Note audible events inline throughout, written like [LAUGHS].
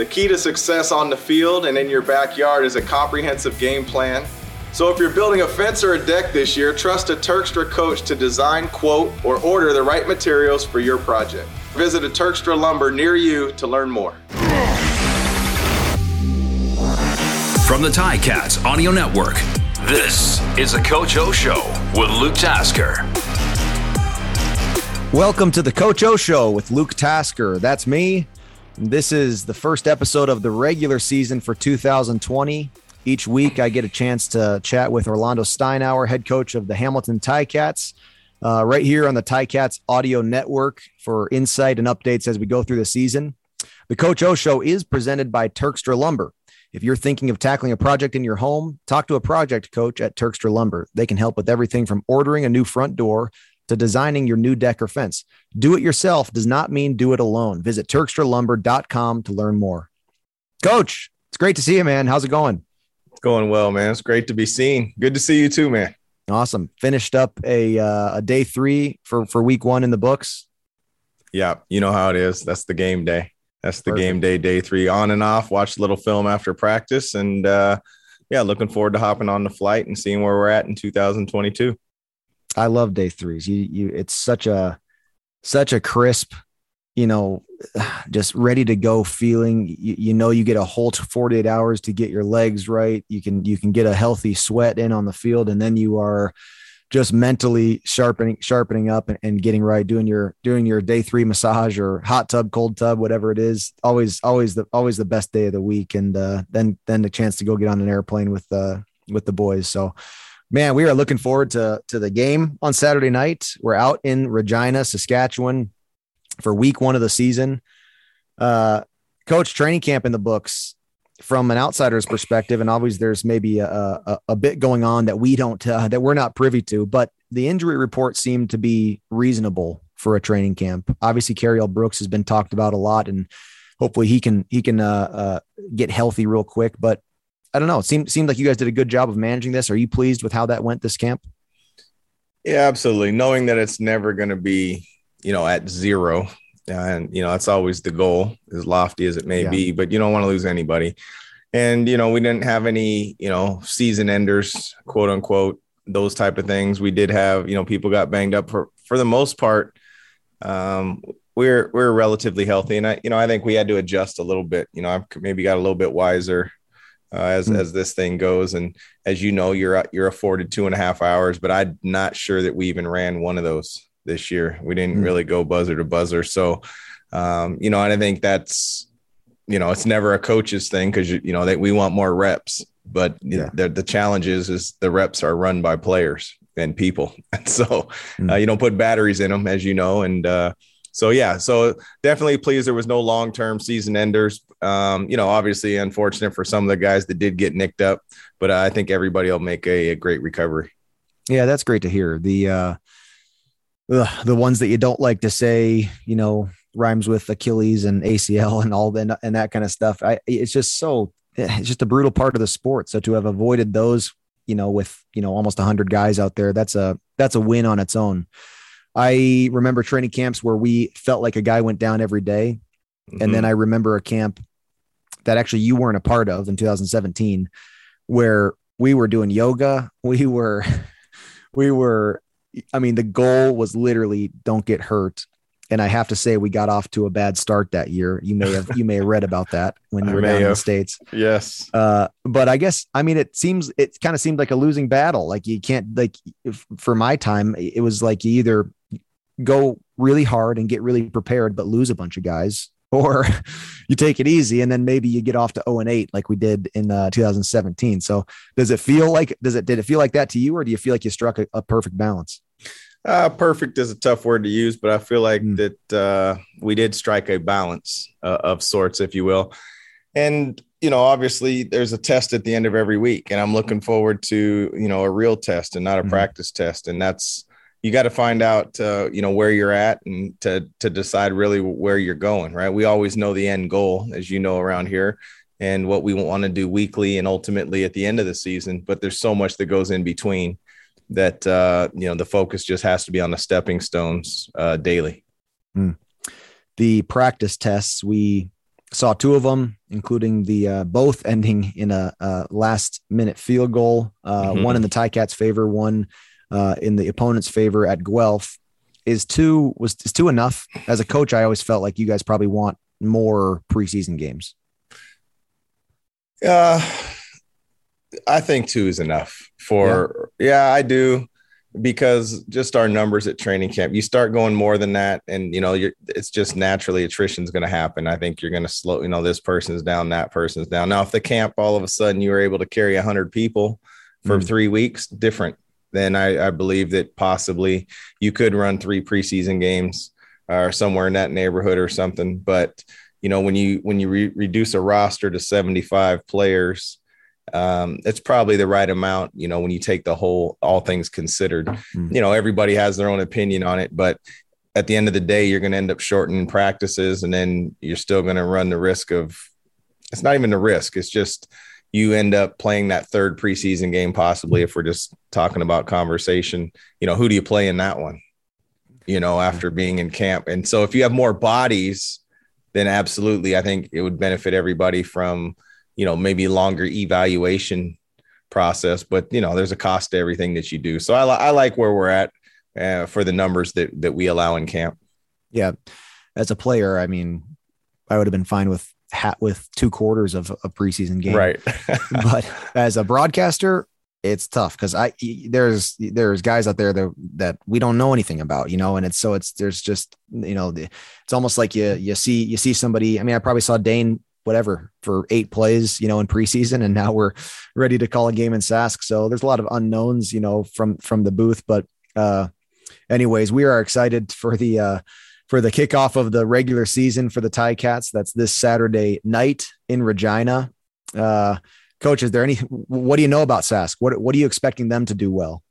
The key to success on the field and in your backyard is a comprehensive game plan. So if you're building a fence or a deck this year, trust a Turkstra coach to design, quote, or order the right materials for your project. Visit a Turkstra lumber near you to learn more. From the Ticats Audio Network, this is the Coach O Show with Luke Tasker. Welcome to the Coach O Show with Luke Tasker. That's me. This is the first episode of the regular season for 2020. Each week, I get a chance to chat with Orlando Steinauer, head coach of the Hamilton Ticats, uh, right here on the Ticats Audio Network for insight and updates as we go through the season. The Coach O Show is presented by Turkstra Lumber. If you're thinking of tackling a project in your home, talk to a project coach at Turkstra Lumber. They can help with everything from ordering a new front door to designing your new deck or fence. Do it yourself does not mean do it alone. Visit turkstralumber.com to learn more. Coach, it's great to see you, man. How's it going? It's going well, man. It's great to be seen. Good to see you too, man. Awesome. Finished up a uh, a day three for for week one in the books. Yeah, you know how it is. That's the game day. That's the Perfect. game day, day three, on and off. Watch a little film after practice, and uh, yeah, looking forward to hopping on the flight and seeing where we're at in 2022. I love day threes. You you it's such a such a crisp, you know, [SIGHS] just ready to go feeling. You, you know you get a whole 48 hours to get your legs right. You can you can get a healthy sweat in on the field and then you are just mentally sharpening sharpening up and, and, getting right doing your doing your day three massage or hot tub cold tub whatever it is always always the always the best day of the week and uh, then then the chance to go get on an airplane with uh with the boys so man, we are looking forward to to the game on Saturday night. We're out in Regina, Saskatchewan, for week one of the season. Uh, coach, training camp in the books from an outsider's perspective, and always there's maybe a, a, a bit going on that we don't uh, that we're not privy to, but the injury report seemed to be reasonable for a training camp. Obviously, Cariel Brooks has been talked about a lot, and hopefully he can he can uh, uh, get healthy real quick. But I don't know. It seemed seemed like you guys did a good job of managing this. Are you pleased with how that went this camp? Yeah, absolutely. Knowing that it's never going to be, you know, at zero, and you know that's always the goal, as lofty as it may yeah. be. But you don't want to lose anybody. And you know, we didn't have any, you know, season enders, quote unquote, those type of things. We did have, you know, people got banged up for for the most part. Um, we're we're relatively healthy, and I, you know, I think we had to adjust a little bit. You know, I've maybe got a little bit wiser uh, as mm. as this thing goes. And as you know, you're you're afforded two and a half hours, but I'm not sure that we even ran one of those this year. We didn't mm. really go buzzer to buzzer. So, um, you know, and I think that's you know, it's never a coach's thing because you, you know that we want more reps, but yeah. the the challenge is is the reps are run by players and people, and [LAUGHS] so mm. uh, you don't put batteries in them, as you know, and uh, so yeah, so definitely pleased there was no long term season enders. Um, you know, obviously unfortunate for some of the guys that did get nicked up, but I think everybody will make a, a great recovery. Yeah, that's great to hear. The uh, ugh, the ones that you don't like to say, you know, rhymes with Achilles and ACL and all that and that kind of stuff. I it's just so it's just a brutal part of the sport. So to have avoided those, you know, with you know almost hundred guys out there, that's a that's a win on its own. I remember training camps where we felt like a guy went down every day. Mm-hmm. And then mm-hmm. I remember a camp that actually you weren't a part of in 2017 where we were doing yoga. [LAUGHS] We were, we were, I mean, the goal was literally don't get hurt. And I have to say, we got off to a bad start that year. You may have you may have read about that when [LAUGHS] you were down have. in the states. Yes. Uh, but I guess I mean it seems it kind of seemed like a losing battle. Like you can't like if, for my time, it was like you either go really hard and get really prepared, but lose a bunch of guys, [LAUGHS] or you take it easy and then maybe you get off to 0 and 8 like we did in uh, 2017. So does it feel like does it did it feel like that to you, or do you feel like you struck a, a perfect balance? Uh, perfect is a tough word to use, but I feel like mm. that uh, we did strike a balance uh, of sorts, if you will. And you know, obviously, there's a test at the end of every week, and I'm looking forward to you know a real test and not a mm. practice test, and that's you got to find out uh, you know where you're at and to to decide really where you're going right we always know the end goal as you know around here and what we want to do weekly and ultimately at the end of the season but there's so much that goes in between that uh, you know the focus just has to be on the stepping stones uh, daily mm. the practice tests we saw two of them, including the uh, both ending in a, a, last minute field goal. Uh, mm-hmm. One in the Ticats' favor, one uh, in the opponent's favor at Guelph. Is two was is two enough? As a coach, I always felt like you guys probably want more preseason games. Uh, I think two is enough for. Yeah, yeah I do because just our numbers at training camp you start going more than that and you know you're it's just naturally attrition is going to happen i think you're going to slow you know this person's down that person's down now if the camp all of a sudden you were able to carry 100 people for mm. three weeks different then I, I believe that possibly you could run three preseason games or somewhere in that neighborhood or something but you know when you when you re- reduce a roster to 75 players um, it's probably the right amount, you know, when you take the whole, all things considered. Mm-hmm. You know, everybody has their own opinion on it, but at the end of the day, you're going to end up shortening practices and then you're still going to run the risk of it's not even the risk, it's just you end up playing that third preseason game, possibly if we're just talking about conversation. You know, who do you play in that one? You know, after being in camp. And so if you have more bodies, then absolutely, I think it would benefit everybody from you know maybe longer evaluation process but you know there's a cost to everything that you do. So i, I like where we're at uh, for the numbers that that we allow in camp. Yeah. As a player i mean i would have been fine with hat with two quarters of a preseason game. Right. [LAUGHS] [LAUGHS] But as a broadcaster it's tough because I there's there's guys out there that that we don't know anything about, you know, and it's so it's there's just you know it's almost like you you see you see somebody. I mean, I probably saw Dane whatever for eight plays, you know, in preseason, and now we're ready to call a game in Sask. So there's a lot of unknowns, you know, from from the booth. But uh, anyways, we are excited for the uh, for the kickoff of the regular season for the Ticats. That's this Saturday night in Regina. Uh, coach, is there any? What do you know about Sask? What What are you expecting them to do well?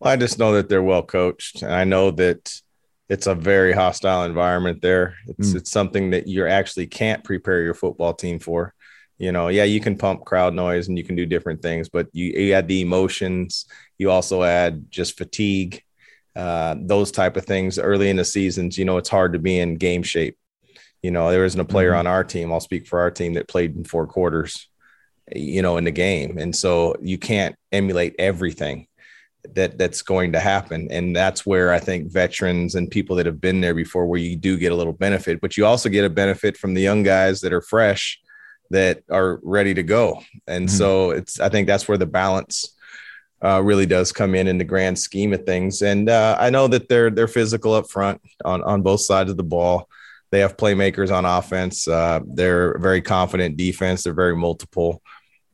Well, I just know that they're well coached, and I know that it's a very hostile environment there. It's mm. it's something that you actually can't prepare your football team for. You know, yeah, you can pump crowd noise and you can do different things, but you, you add the emotions. You also add just fatigue, uh, those type of things early in the seasons. You know, it's hard to be in game shape. You know, there isn't a player mm-hmm. on our team. I'll speak for our team that played in four quarters. You know, in the game, and so you can't emulate everything that that's going to happen. And that's where i think veterans and people that have been there before where you do get a little benefit but you also get a benefit from the young guys that are fresh that are ready to go. And mm-hmm. so it's i think that's where the balance uh, really does come in in the grand scheme of things. And uh, i know that they're they're physical up front on on both sides of the ball. They have playmakers on offense. Uh, they're very confident defense. They're very multiple.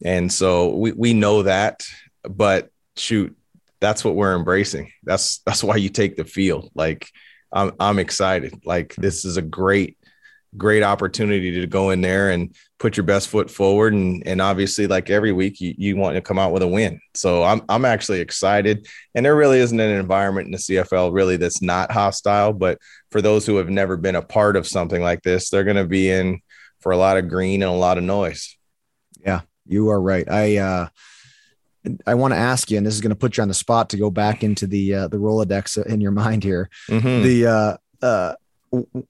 And so we, we know that but shoot that's what we're embracing. That's that's why you take the field. Like I'm I'm excited. Like this is a great great opportunity to go in there and put your best foot forward and and obviously like every week you, you want to come out with a win. So I'm I'm actually excited and there really isn't an environment in the CFL really that's not hostile, but for those who have never been a part of something like this, they're going to be in for a lot of green and a lot of noise. Yeah, you are right. I uh I want to ask you, and this is going to put you on the spot to go back into the uh, the Rolodex in your mind here. Mm-hmm. The uh, uh,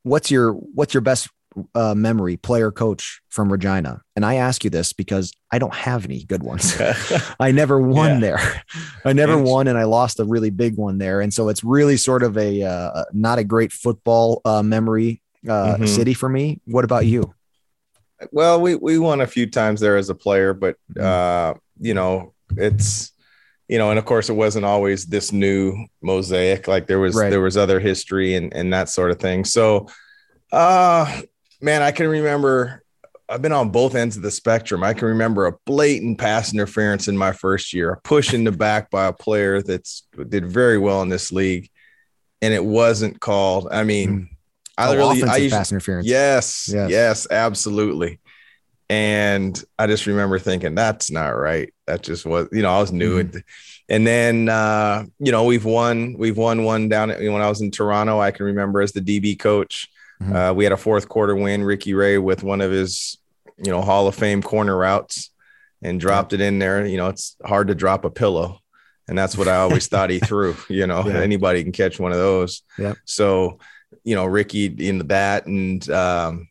what's your what's your best uh, memory, player, coach from Regina? And I ask you this because I don't have any good ones. [LAUGHS] I never won yeah. there. I never won, and I lost a really big one there. And so it's really sort of a uh, not a great football uh, memory uh, mm-hmm. city for me. What about you? Well, we we won a few times there as a player, but mm-hmm. uh, you know it's you know, and of course it wasn't always this new mosaic. Like there was right. there was other history and and that sort of thing. So uh man, I can remember I've been on both ends of the spectrum. I can remember a blatant pass interference in my first year, a push in the back by a player that's did very well in this league, and it wasn't called. I mean, mm. I oh, really I used, pass interference. Yes, yes, yes, absolutely. And I just remember thinking, that's not right. That just was, you know, I was new. Mm-hmm. And then, uh, you know, we've won, we've won one down at, when I was in Toronto. I can remember as the DB coach, mm-hmm. uh, we had a fourth quarter win, Ricky Ray with one of his, you know, Hall of Fame corner routes and dropped it in there. You know, it's hard to drop a pillow. And that's what I always thought he threw, [LAUGHS] you know, yeah. anybody can catch one of those. Yeah. So, you know, Ricky in the bat and, um,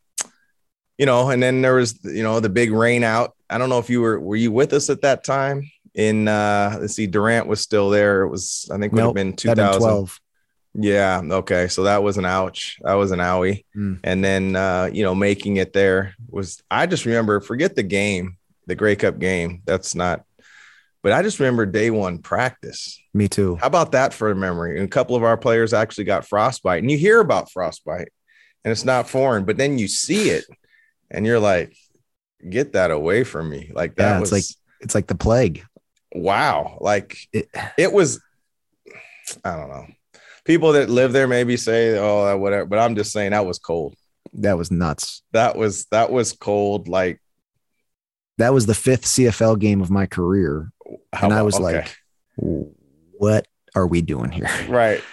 you know, and then there was, you know, the big rain out. I don't know if you were, were you with us at that time? In, uh, let's see, Durant was still there. It was, I think, would nope, have been 2012. Yeah. Okay. So that was an ouch. That was an owie. Mm. And then, uh, you know, making it there was, I just remember, forget the game, the Grey Cup game. That's not, but I just remember day one practice. Me too. How about that for a memory? And a couple of our players actually got frostbite, and you hear about frostbite, and it's not foreign, but then you see it, and you're like, "Get that away from me!" Like that yeah, was like it's like the plague. Wow, like it, it was. I don't know. People that live there maybe say, "Oh, whatever," but I'm just saying that was cold. That was nuts. That was that was cold. Like that was the fifth CFL game of my career, How and I was okay. like, "What are we doing here?" Right.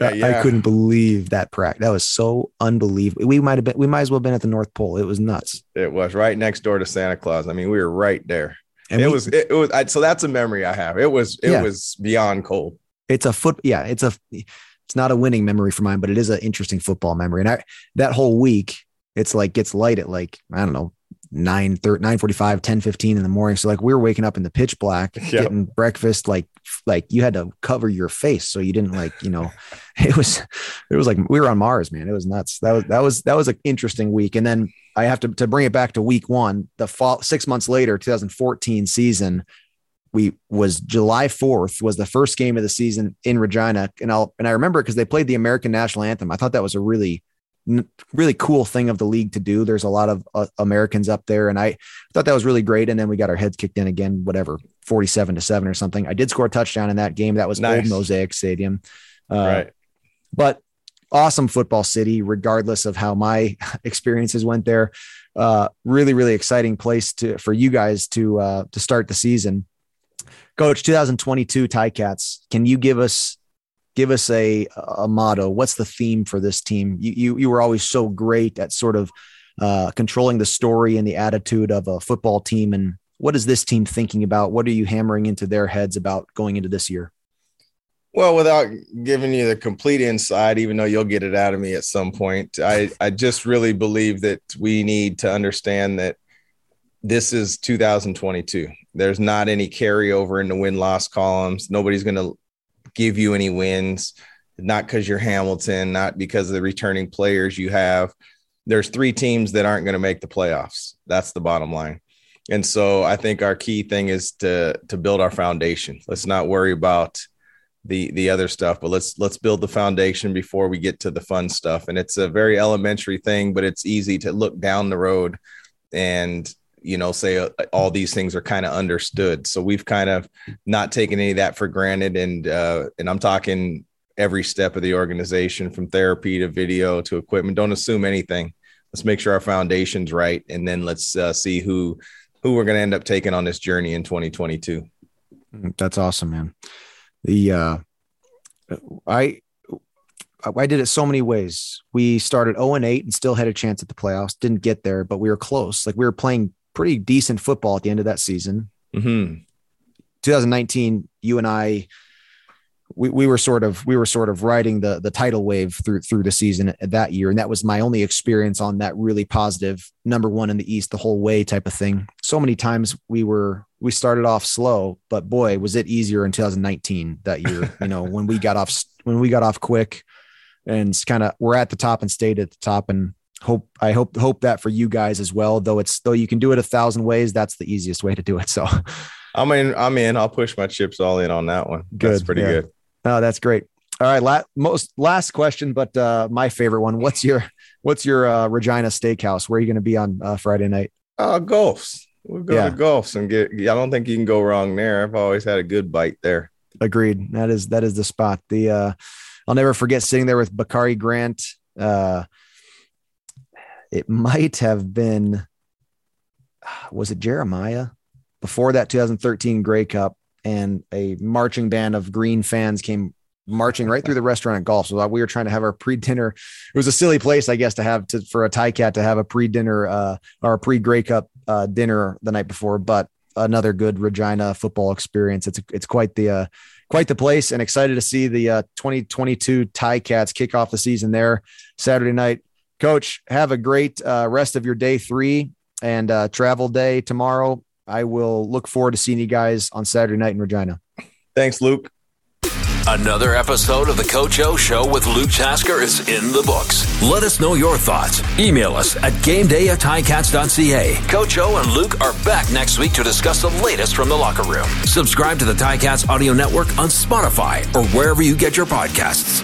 Yeah. I couldn't believe that practice. That was so unbelievable. We might have been, we might as well have been at the North Pole. It was nuts. It was right next door to Santa Claus. I mean, we were right there. And it we, was, it, it was, I, so that's a memory I have. It was, it yeah. was beyond cold. It's a foot. Yeah. It's a, it's not a winning memory for mine, but it is an interesting football memory. And I, that whole week, it's like gets light at like, I don't know, 9 30, 9 45 10 15 in the morning. So like we were waking up in the pitch black [LAUGHS] yep. getting breakfast like like you had to cover your face so you didn't like you know [LAUGHS] it was it was like we were on mars man. It was nuts. That was that was that was an interesting week. And then i have to to bring it back to week one the fall six months later 2014 season we was July 4th was the first game of the season in Regina. And I'll and I remember because they played the American national anthem. I thought that was a really really cool thing of the league to do. There's a lot of uh, Americans up there, and I thought that was really great. And then we got our heads kicked in again, whatever, 47 to seven or something. I did score a touchdown in that game. That was nice. old Mosaic Stadium. Uh, right. But awesome football city, regardless of how my [LAUGHS] experiences went there. Uh, really, really exciting place to for you guys to uh, to start the season. Coach, 2022 Ticats, can you give us give us a a motto. What's the theme for this team? You you you were always so great at sort of uh, controlling the story and the attitude of a football team. And what is this team thinking about? What are you hammering into their heads about going into this year? Well, without giving you the complete insight, even though you'll get it out of me at some point, I, I just really believe that we need to understand that this is 2022. There's not any carryover in the win loss columns. Nobody's going to give you any wins, not because you're Hamilton, not because of the returning players you have. There's three teams that aren't going to make the playoffs. That's the bottom line. And so I think our key thing is to to build our foundation. Let's not worry about the the other stuff, but let's let's build the foundation before we get to the fun stuff. And it's a very elementary thing, but it's easy to look down the road and you know say uh, all these things are kind of understood so we've kind of not taken any of that for granted and uh and i'm talking every step of the organization from therapy to video to equipment don't assume anything let's make sure our foundation's right and then let's uh, see who who we're going to end up taking on this journey in 2022 mm, that's awesome man the uh i I did it so many ways. We started 0 and 8 and still had a chance at the playoffs. Didn't get there, but we were close. Like we were playing pretty decent football at the end of that season. Mm-hmm. 2019, you and I, we, we were sort of we were sort of riding the the tidal wave through through the season that year, and that was my only experience on that really positive number one in the East the whole way type of thing. So many times we were we started off slow, but boy, was it easier in 2019 that year. [LAUGHS] you know when we got off when we got off quick, and kind of we're at the top and stayed at the top, and hope I hope hope that for you guys as well. Though it's though you can do it a thousand ways, that's the easiest way to do it. So [LAUGHS] I'm in. I'm in. I'll push my chips all in on that one. Good. That's pretty yeah. good. Oh, that's great. All right, la- most last question, but uh, my favorite one. What's your what's your uh, Regina Steakhouse? Where are you going to be on uh, Friday night? Uh, Golf's. We'll go yeah. to Golf's and get. I don't think you can go wrong there. I've always had a good bite there. Agreed. That is that is the spot. The uh, I'll never forget sitting there with Bakari Grant. Uh, it might have been was it Jeremiah before that 2013 Grey Cup and a marching band of green fans came marching right through the restaurant at Golf. So we were trying to have our pre-dinner. It was a silly place, I guess, to have to for a Ticat to have a pre-dinner uh, or a pre-Grey Cup uh, dinner the night before, but another good Regina football experience. It's it's quite the uh, quite the place, and excited to see the uh, 2022 Ticats kick off the season there Saturday night. Coach, have a great uh, rest of your day three and uh, travel day tomorrow. I will look forward to seeing you guys on Saturday night in Regina. Thanks, Luke. Another episode of the Coach O Show with Luke Tasker is in the books. Let us know your thoughts. Email us at gameday at ticats.ca. Coach O and Luke are back next week to discuss the latest from the locker room. Subscribe to the Ticats audio network on Spotify or wherever you get your podcasts.